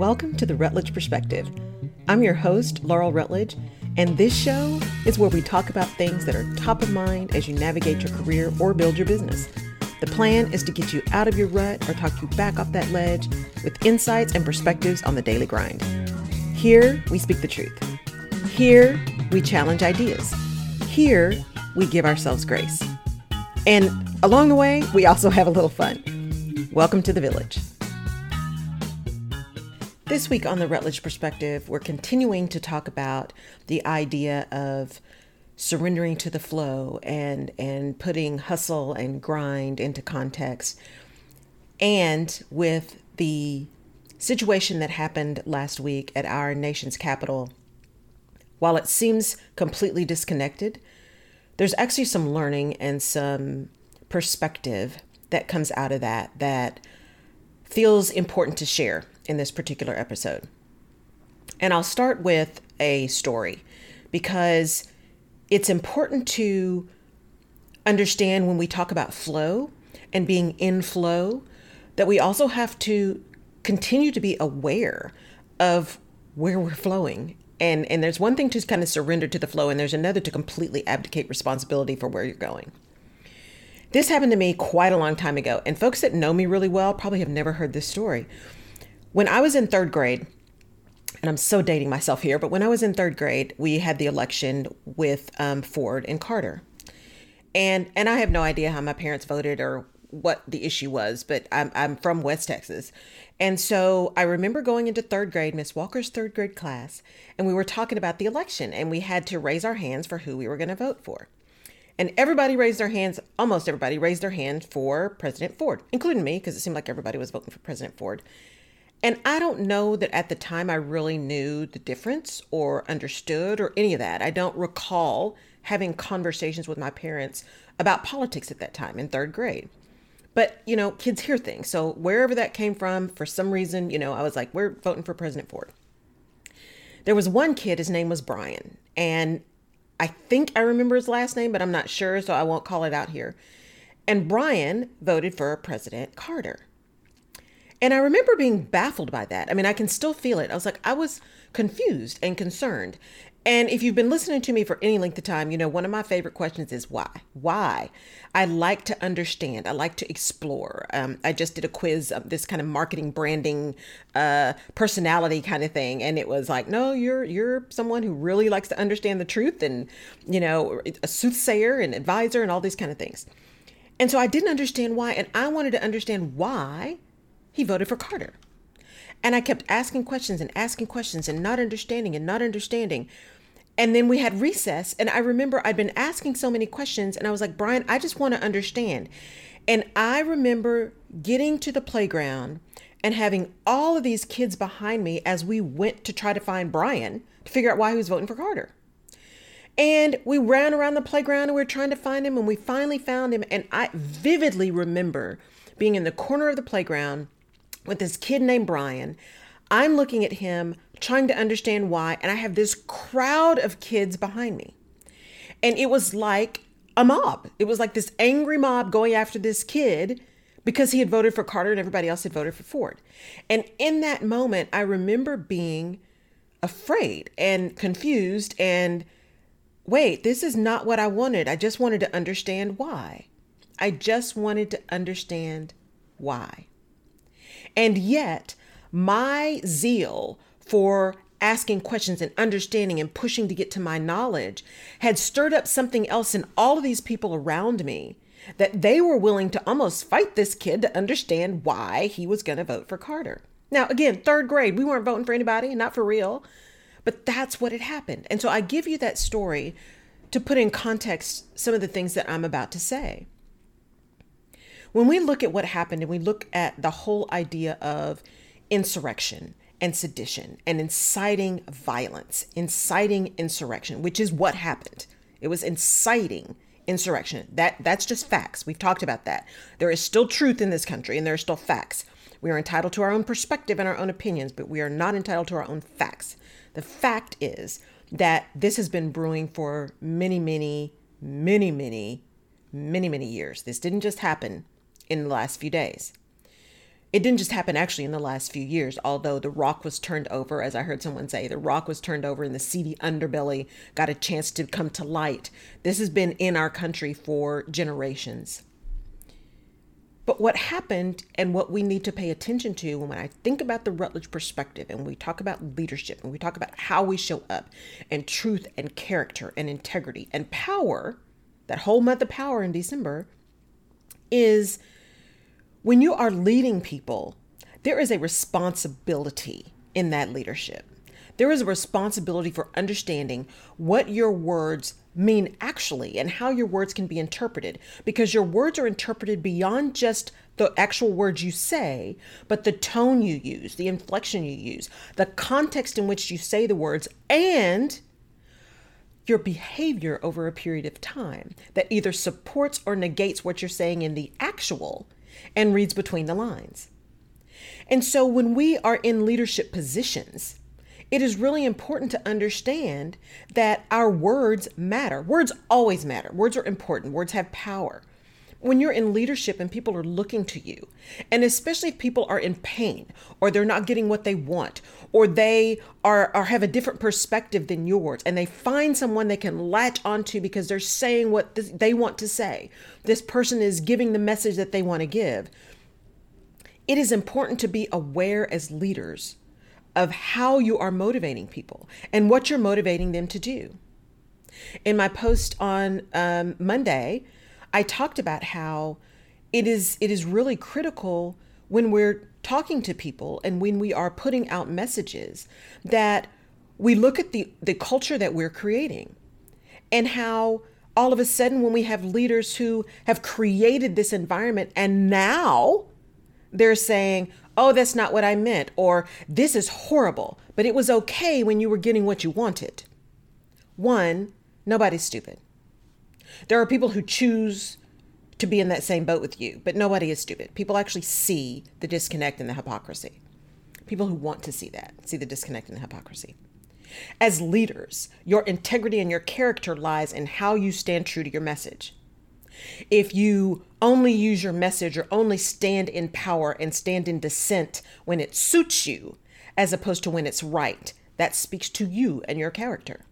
Welcome to the Rutledge Perspective. I'm your host, Laurel Rutledge, and this show is where we talk about things that are top of mind as you navigate your career or build your business. The plan is to get you out of your rut or talk you back off that ledge with insights and perspectives on the daily grind. Here, we speak the truth. Here, we challenge ideas. Here, we give ourselves grace. And along the way, we also have a little fun. Welcome to the village. This week on the Rutledge Perspective, we're continuing to talk about the idea of surrendering to the flow and and putting hustle and grind into context. And with the situation that happened last week at our nation's capital, while it seems completely disconnected, there's actually some learning and some perspective that comes out of that that feels important to share in this particular episode. And I'll start with a story because it's important to understand when we talk about flow and being in flow that we also have to continue to be aware of where we're flowing. And, and there's one thing to kind of surrender to the flow, and there's another to completely abdicate responsibility for where you're going. This happened to me quite a long time ago, and folks that know me really well probably have never heard this story. When I was in third grade, and I'm so dating myself here, but when I was in third grade, we had the election with um, Ford and Carter, and and I have no idea how my parents voted or what the issue was, but I'm I'm from West Texas, and so I remember going into third grade, Miss Walker's third grade class, and we were talking about the election, and we had to raise our hands for who we were going to vote for. And everybody raised their hands, almost everybody raised their hand for President Ford, including me, because it seemed like everybody was voting for President Ford. And I don't know that at the time I really knew the difference or understood or any of that. I don't recall having conversations with my parents about politics at that time in third grade. But, you know, kids hear things. So wherever that came from, for some reason, you know, I was like, we're voting for President Ford. There was one kid, his name was Brian. And I think I remember his last name, but I'm not sure, so I won't call it out here. And Brian voted for President Carter. And I remember being baffled by that. I mean, I can still feel it. I was like, I was confused and concerned. And if you've been listening to me for any length of time, you know, one of my favorite questions is why? Why? I like to understand. I like to explore. Um, I just did a quiz, of this kind of marketing, branding, uh, personality kind of thing, and it was like, no, you're you're someone who really likes to understand the truth, and you know, a soothsayer and advisor, and all these kind of things. And so I didn't understand why, and I wanted to understand why he voted for Carter. And I kept asking questions and asking questions and not understanding and not understanding. And then we had recess, and I remember I'd been asking so many questions, and I was like, Brian, I just want to understand. And I remember getting to the playground and having all of these kids behind me as we went to try to find Brian to figure out why he was voting for Carter. And we ran around the playground and we were trying to find him, and we finally found him. And I vividly remember being in the corner of the playground with this kid named Brian. I'm looking at him, trying to understand why, and I have this crowd of kids behind me. And it was like a mob. It was like this angry mob going after this kid because he had voted for Carter and everybody else had voted for Ford. And in that moment, I remember being afraid and confused and wait, this is not what I wanted. I just wanted to understand why. I just wanted to understand why. And yet, my zeal for asking questions and understanding and pushing to get to my knowledge had stirred up something else in all of these people around me that they were willing to almost fight this kid to understand why he was going to vote for Carter. Now, again, third grade, we weren't voting for anybody, not for real, but that's what had happened. And so I give you that story to put in context some of the things that I'm about to say when we look at what happened and we look at the whole idea of insurrection and sedition and inciting violence, inciting insurrection, which is what happened. It was inciting insurrection. That that's just facts. We've talked about that. There is still truth in this country and there are still facts. We are entitled to our own perspective and our own opinions, but we are not entitled to our own facts. The fact is that this has been brewing for many, many, many, many, many, many years. This didn't just happen in the last few days. It didn't just happen actually in the last few years, although the rock was turned over, as I heard someone say, the rock was turned over and the seedy underbelly got a chance to come to light. This has been in our country for generations. But what happened and what we need to pay attention to when I think about the Rutledge perspective and we talk about leadership and we talk about how we show up and truth and character and integrity and power, that whole month of power in December, is when you are leading people, there is a responsibility in that leadership. There is a responsibility for understanding what your words mean actually and how your words can be interpreted because your words are interpreted beyond just the actual words you say, but the tone you use, the inflection you use, the context in which you say the words, and your behavior over a period of time that either supports or negates what you're saying in the actual and reads between the lines. And so when we are in leadership positions, it is really important to understand that our words matter. Words always matter. Words are important. Words have power. When you're in leadership and people are looking to you, and especially if people are in pain or they're not getting what they want or they are, are have a different perspective than yours and they find someone they can latch onto because they're saying what they want to say. This person is giving the message that they want to give. It is important to be aware as leaders of how you are motivating people and what you're motivating them to do. In my post on um, Monday, I talked about how it is it is really critical when we're talking to people and when we are putting out messages that we look at the the culture that we're creating and how all of a sudden when we have leaders who have created this environment and now they're saying oh, that's not what I meant, or this is horrible, but it was okay when you were getting what you wanted. One, nobody's stupid. There are people who choose to be in that same boat with you, but nobody is stupid. People actually see the disconnect and the hypocrisy. People who want to see that, see the disconnect and the hypocrisy. As leaders, your integrity and your character lies in how you stand true to your message. If you only use your message or only stand in power and stand in dissent when it suits you, as opposed to when it's right, that speaks to you and your character.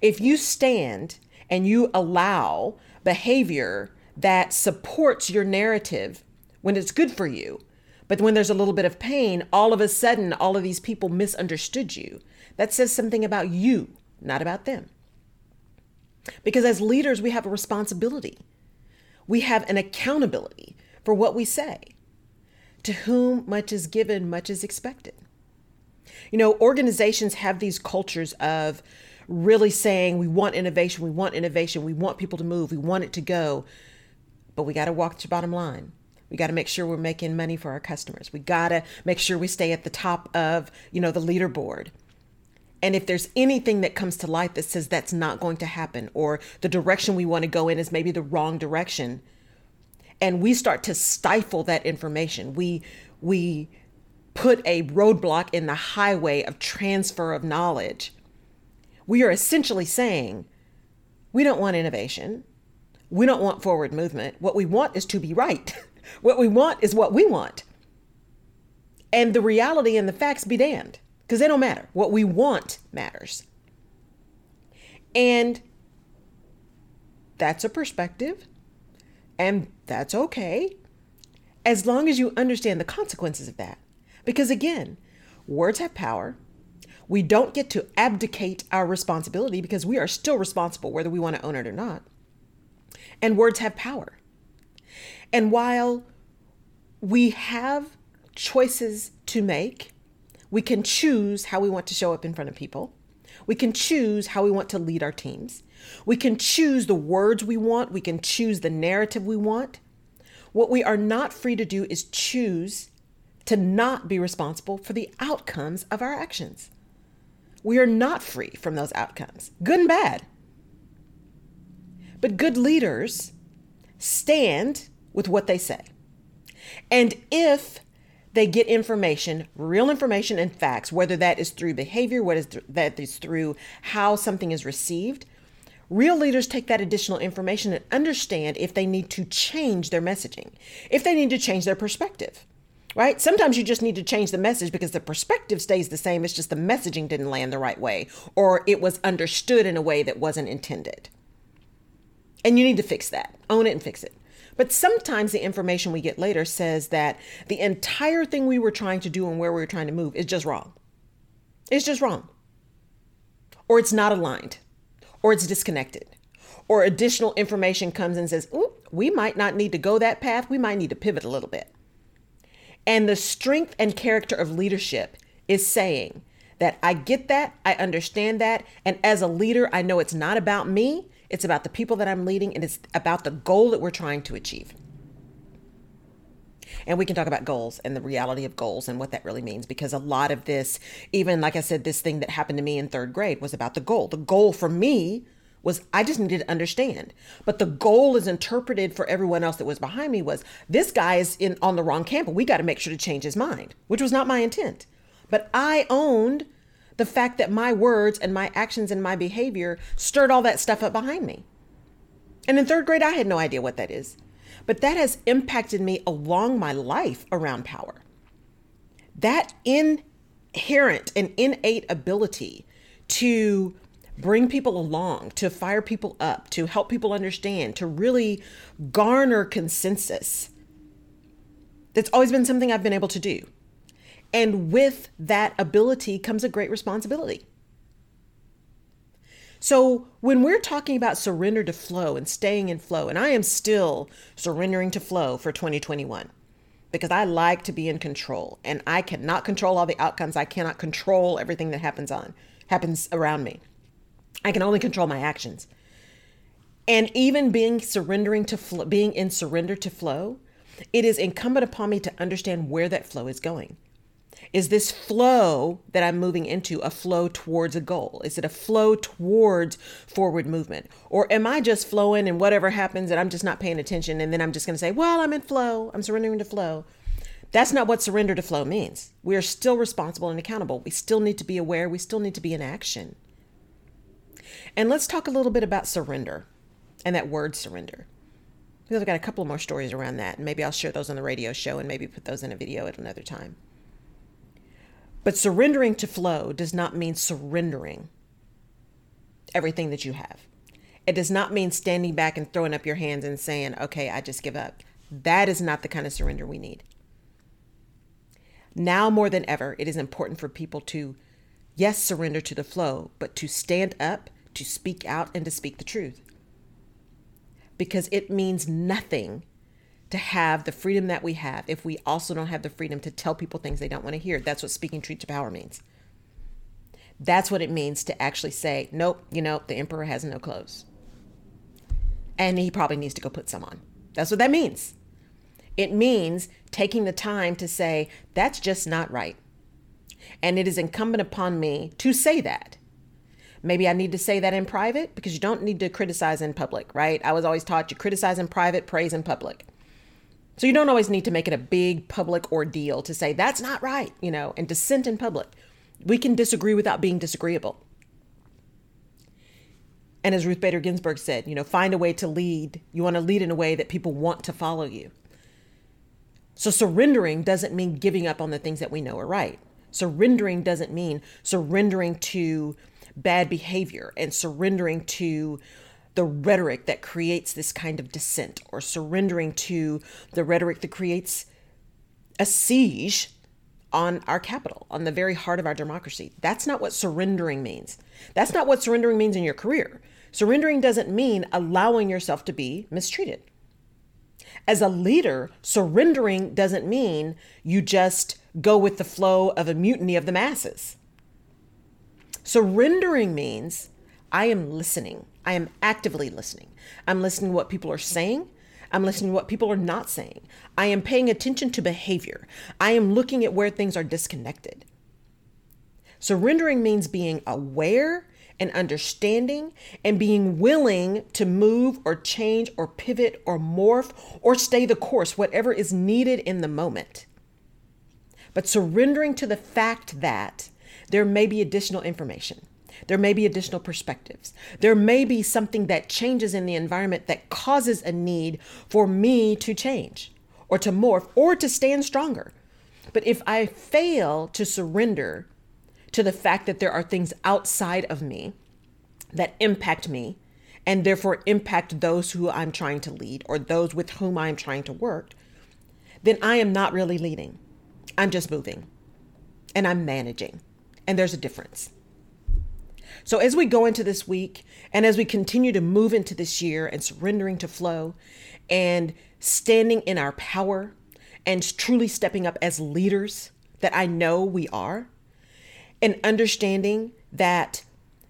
If you stand and you allow behavior that supports your narrative when it's good for you, but when there's a little bit of pain, all of a sudden, all of these people misunderstood you. That says something about you, not about them. Because as leaders, we have a responsibility we have an accountability for what we say. To whom much is given, much is expected. You know, organizations have these cultures of really saying, we want innovation, we want innovation, we want people to move, we want it to go, but we got to walk the bottom line. We got to make sure we're making money for our customers. We got to make sure we stay at the top of, you know, the leaderboard. And if there's anything that comes to light that says that's not going to happen, or the direction we want to go in is maybe the wrong direction, and we start to stifle that information, we we put a roadblock in the highway of transfer of knowledge. We are essentially saying, we don't want innovation. We don't want forward movement. What we want is to be right. what we want is what we want. And the reality and the facts be damned because they don't matter. What we want matters. And that's a perspective, and that's okay as long as you understand the consequences of that. Because again, words have power. We don't get to abdicate our responsibility because we are still responsible whether we want to own it or not. And words have power. And while we have choices to make, we can choose how we want to show up in front of people. We can choose how we want to lead our teams. We can choose the words we want. We can choose the narrative we want. What we are not free to do is choose to not be responsible for the outcomes of our actions. We are not free from those outcomes, good and bad. But good leaders stand with what they say. And if they get information, real information and facts, whether that is through behavior, is th- that is through how something is received. Real leaders take that additional information and understand if they need to change their messaging, if they need to change their perspective, right? Sometimes you just need to change the message because the perspective stays the same. It's just the messaging didn't land the right way or it was understood in a way that wasn't intended. And you need to fix that, own it and fix it. But sometimes the information we get later says that the entire thing we were trying to do and where we were trying to move is just wrong. It's just wrong. Or it's not aligned, or it's disconnected, or additional information comes and says, Ooh, we might not need to go that path. We might need to pivot a little bit. And the strength and character of leadership is saying that I get that, I understand that, and as a leader, I know it's not about me, it's about the people that I'm leading, and it's about the goal that we're trying to achieve. And we can talk about goals and the reality of goals and what that really means because a lot of this, even like I said, this thing that happened to me in third grade was about the goal. The goal for me was I just needed to understand. But the goal is interpreted for everyone else that was behind me was this guy is in on the wrong camp and we got to make sure to change his mind, which was not my intent. But I owned the fact that my words and my actions and my behavior stirred all that stuff up behind me. And in third grade, I had no idea what that is. But that has impacted me along my life around power. That inherent and innate ability to bring people along, to fire people up, to help people understand, to really garner consensus. That's always been something I've been able to do. And with that ability comes a great responsibility. So, when we're talking about surrender to flow and staying in flow, and I am still surrendering to flow for 2021 because I like to be in control and I cannot control all the outcomes. I cannot control everything that happens on happens around me. I can only control my actions. And even being surrendering to flow, being in surrender to flow, it is incumbent upon me to understand where that flow is going. Is this flow that I'm moving into a flow towards a goal? Is it a flow towards forward movement? Or am I just flowing and whatever happens and I'm just not paying attention and then I'm just going to say, well, I'm in flow, I'm surrendering to flow? That's not what surrender to flow means. We are still responsible and accountable. We still need to be aware, we still need to be in action. And let's talk a little bit about surrender and that word surrender. Because I've got a couple more stories around that, and maybe I'll share those on the radio show and maybe put those in a video at another time. But surrendering to flow does not mean surrendering everything that you have. It does not mean standing back and throwing up your hands and saying, okay, I just give up. That is not the kind of surrender we need. Now more than ever, it is important for people to, yes, surrender to the flow, but to stand up to speak out and to speak the truth. Because it means nothing to have the freedom that we have if we also don't have the freedom to tell people things they don't want to hear. That's what speaking truth to power means. That's what it means to actually say, nope, you know, the emperor has no clothes. And he probably needs to go put some on. That's what that means. It means taking the time to say, that's just not right. And it is incumbent upon me to say that. Maybe I need to say that in private because you don't need to criticize in public, right? I was always taught you criticize in private, praise in public. So you don't always need to make it a big public ordeal to say that's not right, you know, and dissent in public. We can disagree without being disagreeable. And as Ruth Bader Ginsburg said, you know, find a way to lead. You want to lead in a way that people want to follow you. So surrendering doesn't mean giving up on the things that we know are right. Surrendering doesn't mean surrendering to bad behavior and surrendering to the rhetoric that creates this kind of dissent or surrendering to the rhetoric that creates a siege on our capital, on the very heart of our democracy. That's not what surrendering means. That's not what surrendering means in your career. Surrendering doesn't mean allowing yourself to be mistreated. As a leader, surrendering doesn't mean you just go with the flow of a mutiny of the masses. Surrendering means I am listening. I am actively listening. I'm listening to what people are saying. I'm listening to what people are not saying. I am paying attention to behavior. I am looking at where things are disconnected. Surrendering means being aware and understanding and being willing to move or change or pivot or morph or stay the course, whatever is needed in the moment. But surrendering to the fact that there may be additional information. There may be additional perspectives. There may be something that changes in the environment that causes a need for me to change or to morph or to stand stronger. But if I fail to surrender to the fact that there are things outside of me that impact me and therefore impact those who I'm trying to lead or those with whom I'm trying to work, then I am not really leading. I'm just moving and I'm managing. And there's a difference. So, as we go into this week and as we continue to move into this year and surrendering to flow and standing in our power and truly stepping up as leaders that I know we are, and understanding that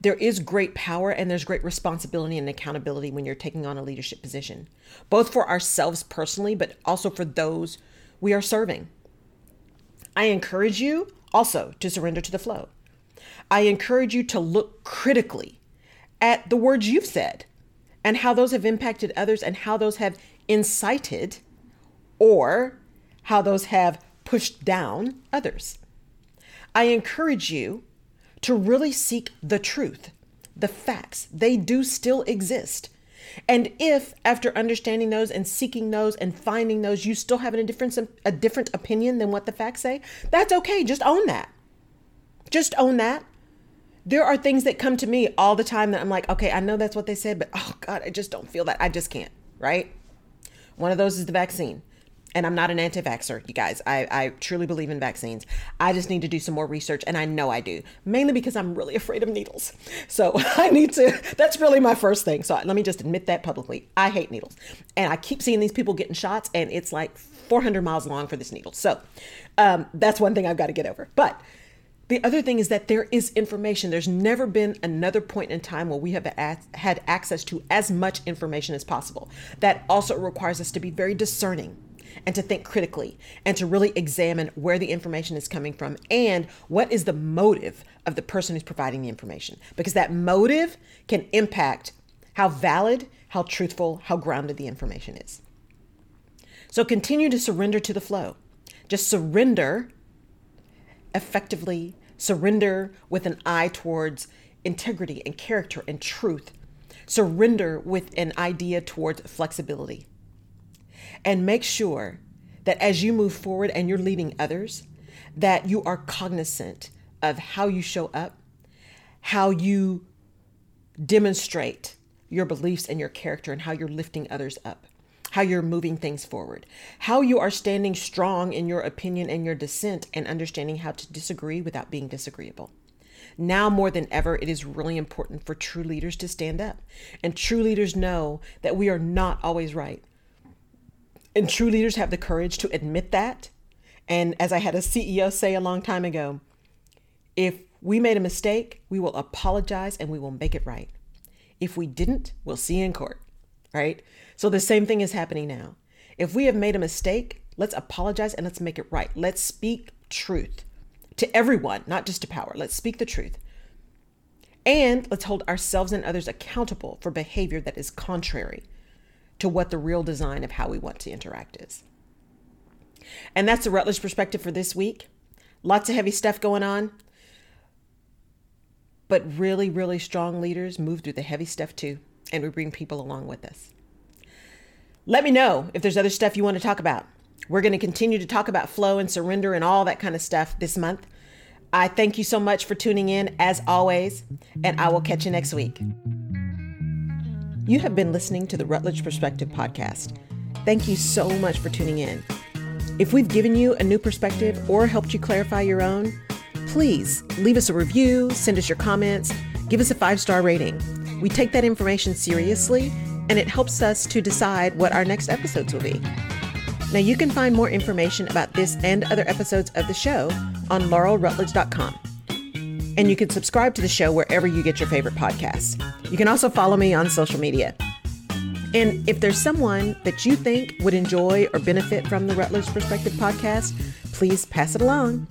there is great power and there's great responsibility and accountability when you're taking on a leadership position, both for ourselves personally, but also for those we are serving. I encourage you also to surrender to the flow. I encourage you to look critically at the words you've said and how those have impacted others and how those have incited or how those have pushed down others. I encourage you to really seek the truth, the facts. They do still exist. And if after understanding those and seeking those and finding those, you still have a different, a different opinion than what the facts say, that's okay. Just own that. Just own that. There are things that come to me all the time that I'm like, okay, I know that's what they said, but oh God, I just don't feel that. I just can't, right? One of those is the vaccine and I'm not an anti vaxxer, you guys. I, I truly believe in vaccines. I just need to do some more research, and I know I do, mainly because I'm really afraid of needles. So I need to, that's really my first thing. So let me just admit that publicly. I hate needles. And I keep seeing these people getting shots, and it's like 400 miles long for this needle. So um, that's one thing I've got to get over. But the other thing is that there is information. There's never been another point in time where we have had access to as much information as possible. That also requires us to be very discerning and to think critically and to really examine where the information is coming from and what is the motive of the person who's providing the information. Because that motive can impact how valid, how truthful, how grounded the information is. So continue to surrender to the flow. Just surrender effectively, surrender with an eye towards integrity and character and truth. Surrender with an idea towards flexibility and make sure that as you move forward and you're leading others, that you are cognizant of how you show up, how you demonstrate your beliefs and your character, and how you're lifting others up, how you're moving things forward, how you are standing strong in your opinion and your dissent, and understanding how to disagree without being disagreeable. Now more than ever, it is really important for true leaders to stand up. And true leaders know that we are not always right. And true leaders have the courage to admit that. And as I had a CEO say a long time ago, if we made a mistake, we will apologize and we will make it right. If we didn't, we'll see in court, right? So the same thing is happening now. If we have made a mistake, let's apologize and let's make it right. Let's speak truth to everyone, not just to power. Let's speak the truth. And let's hold ourselves and others accountable for behavior that is contrary to what the real design of how we want to interact is. And that's the Rutledge perspective for this week. Lots of heavy stuff going on. But really, really strong leaders move through the heavy stuff too, and we bring people along with us. Let me know if there's other stuff you want to talk about. We're going to continue to talk about flow and surrender and all that kind of stuff this month. I thank you so much for tuning in, as always, and I will catch you next week. You have been listening to the Rutledge Perspective podcast. Thank you so much for tuning in. If we've given you a new perspective or helped you clarify your own, please leave us a review, send us your comments, give us a five star rating. We take that information seriously and it helps us to decide what our next episodes will be. Now, you can find more information about this and other episodes of the show on laurelrutledge.com and you can subscribe to the show wherever you get your favorite podcasts. You can also follow me on social media. And if there's someone that you think would enjoy or benefit from the Rutledge Perspective podcast, please pass it along.